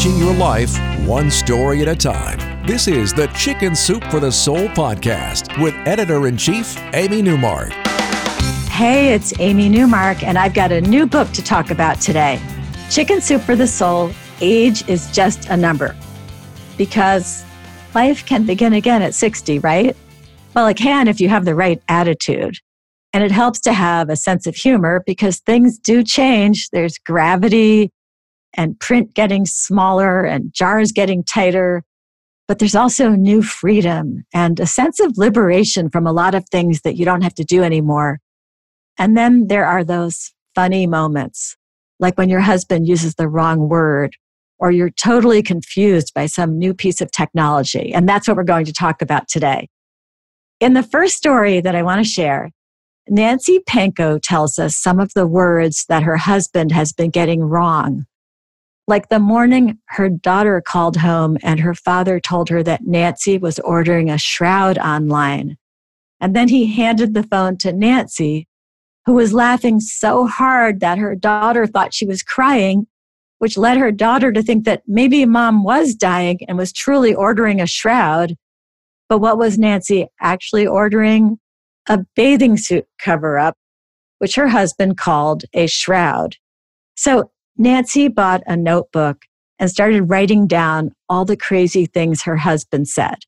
changing your life one story at a time. This is the Chicken Soup for the Soul podcast with editor in chief, Amy Newmark. Hey, it's Amy Newmark, and I've got a new book to talk about today Chicken Soup for the Soul Age is Just a Number. Because life can begin again at 60, right? Well, it can if you have the right attitude. And it helps to have a sense of humor because things do change. There's gravity and print getting smaller and jars getting tighter. But there's also new freedom and a sense of liberation from a lot of things that you don't have to do anymore. And then there are those funny moments, like when your husband uses the wrong word or you're totally confused by some new piece of technology. And that's what we're going to talk about today. In the first story that I want to share, Nancy Pankow tells us some of the words that her husband has been getting wrong. Like the morning her daughter called home and her father told her that Nancy was ordering a shroud online. And then he handed the phone to Nancy, who was laughing so hard that her daughter thought she was crying, which led her daughter to think that maybe mom was dying and was truly ordering a shroud. But what was Nancy actually ordering? a bathing suit cover up, which her husband called a shroud. So Nancy bought a notebook and started writing down all the crazy things her husband said.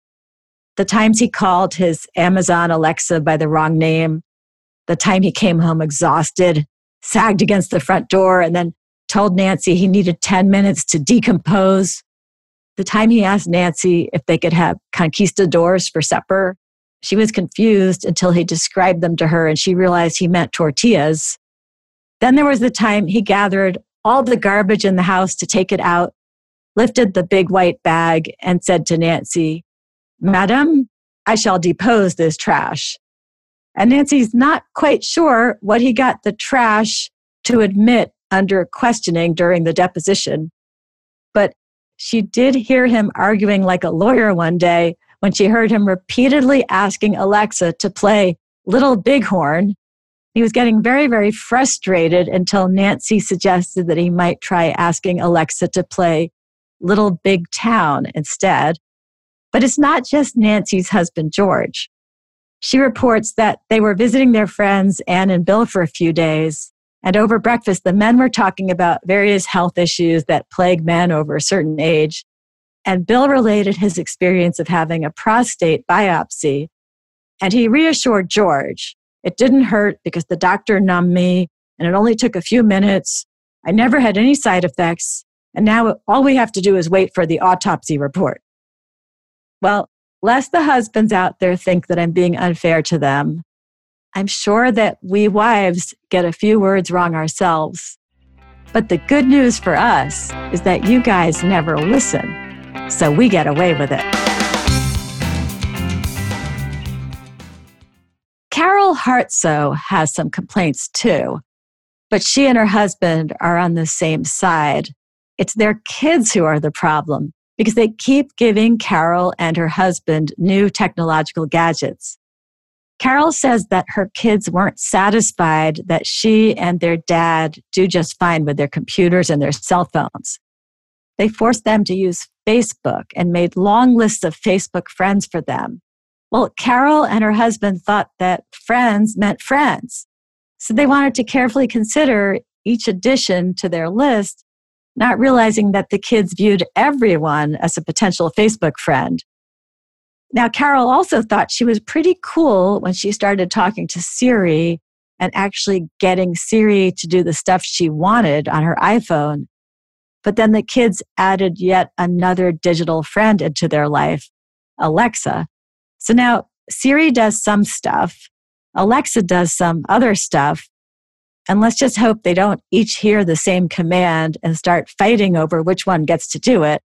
The times he called his Amazon Alexa by the wrong name, the time he came home exhausted, sagged against the front door, and then told Nancy he needed 10 minutes to decompose, the time he asked Nancy if they could have conquistadors for supper, she was confused until he described them to her and she realized he meant tortillas. Then there was the time he gathered all the garbage in the house to take it out, lifted the big white bag, and said to Nancy, Madam, I shall depose this trash. And Nancy's not quite sure what he got the trash to admit under questioning during the deposition. But she did hear him arguing like a lawyer one day when she heard him repeatedly asking Alexa to play Little Bighorn. He was getting very, very frustrated until Nancy suggested that he might try asking Alexa to play Little Big Town instead. But it's not just Nancy's husband, George. She reports that they were visiting their friends, Anne and Bill, for a few days. And over breakfast, the men were talking about various health issues that plague men over a certain age. And Bill related his experience of having a prostate biopsy. And he reassured George it didn't hurt because the doctor numbed me and it only took a few minutes. I never had any side effects. And now all we have to do is wait for the autopsy report. Well, lest the husbands out there think that I'm being unfair to them, I'm sure that we wives get a few words wrong ourselves. But the good news for us is that you guys never listen so we get away with it. Carol Hartsoe has some complaints too, but she and her husband are on the same side. It's their kids who are the problem because they keep giving Carol and her husband new technological gadgets. Carol says that her kids weren't satisfied that she and their dad do just fine with their computers and their cell phones. They forced them to use Facebook and made long lists of Facebook friends for them. Well, Carol and her husband thought that friends meant friends. So they wanted to carefully consider each addition to their list, not realizing that the kids viewed everyone as a potential Facebook friend. Now, Carol also thought she was pretty cool when she started talking to Siri and actually getting Siri to do the stuff she wanted on her iPhone. But then the kids added yet another digital friend into their life, Alexa. So now Siri does some stuff, Alexa does some other stuff. And let's just hope they don't each hear the same command and start fighting over which one gets to do it.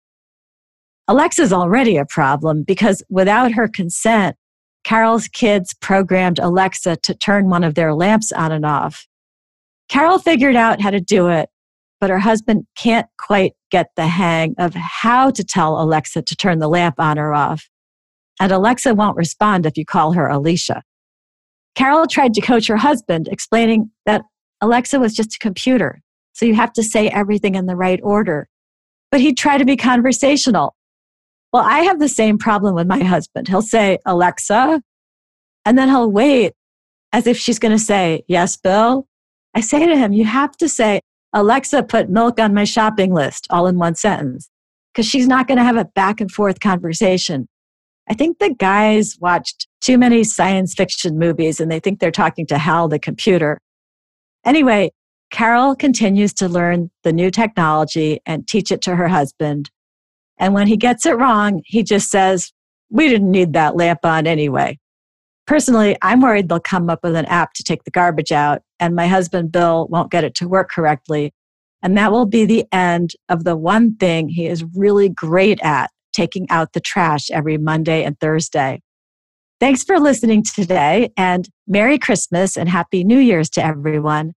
Alexa's already a problem because without her consent, Carol's kids programmed Alexa to turn one of their lamps on and off. Carol figured out how to do it but her husband can't quite get the hang of how to tell Alexa to turn the lamp on or off. And Alexa won't respond if you call her Alicia. Carol tried to coach her husband, explaining that Alexa was just a computer, so you have to say everything in the right order. but he'd try to be conversational. Well, I have the same problem with my husband. He'll say, Alexa, and then he'll wait as if she's going to say, Yes, Bill. I say to him, You have to say, Alexa, put milk on my shopping list all in one sentence because she's not going to have a back and forth conversation. I think the guys watched too many science fiction movies and they think they're talking to Hal, the computer. Anyway, Carol continues to learn the new technology and teach it to her husband. And when he gets it wrong, he just says, We didn't need that lamp on anyway. Personally, I'm worried they'll come up with an app to take the garbage out, and my husband Bill won't get it to work correctly. And that will be the end of the one thing he is really great at taking out the trash every Monday and Thursday. Thanks for listening today, and Merry Christmas and Happy New Year's to everyone.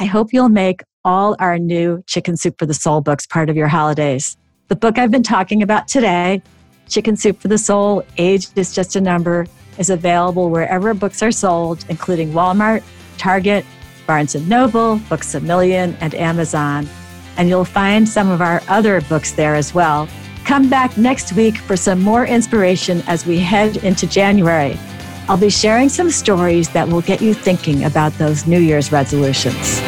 I hope you'll make all our new Chicken Soup for the Soul books part of your holidays. The book I've been talking about today, Chicken Soup for the Soul Age is Just a Number, is available wherever books are sold, including Walmart, Target, Barnes & Noble, Books A Million, and Amazon. And you'll find some of our other books there as well. Come back next week for some more inspiration as we head into January. I'll be sharing some stories that will get you thinking about those New Year's resolutions.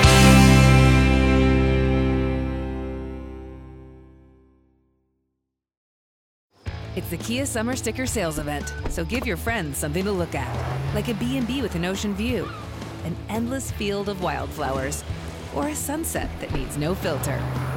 It's the Kia Summer Sticker Sales Event, so give your friends something to look at, like a B&B with an ocean view, an endless field of wildflowers, or a sunset that needs no filter.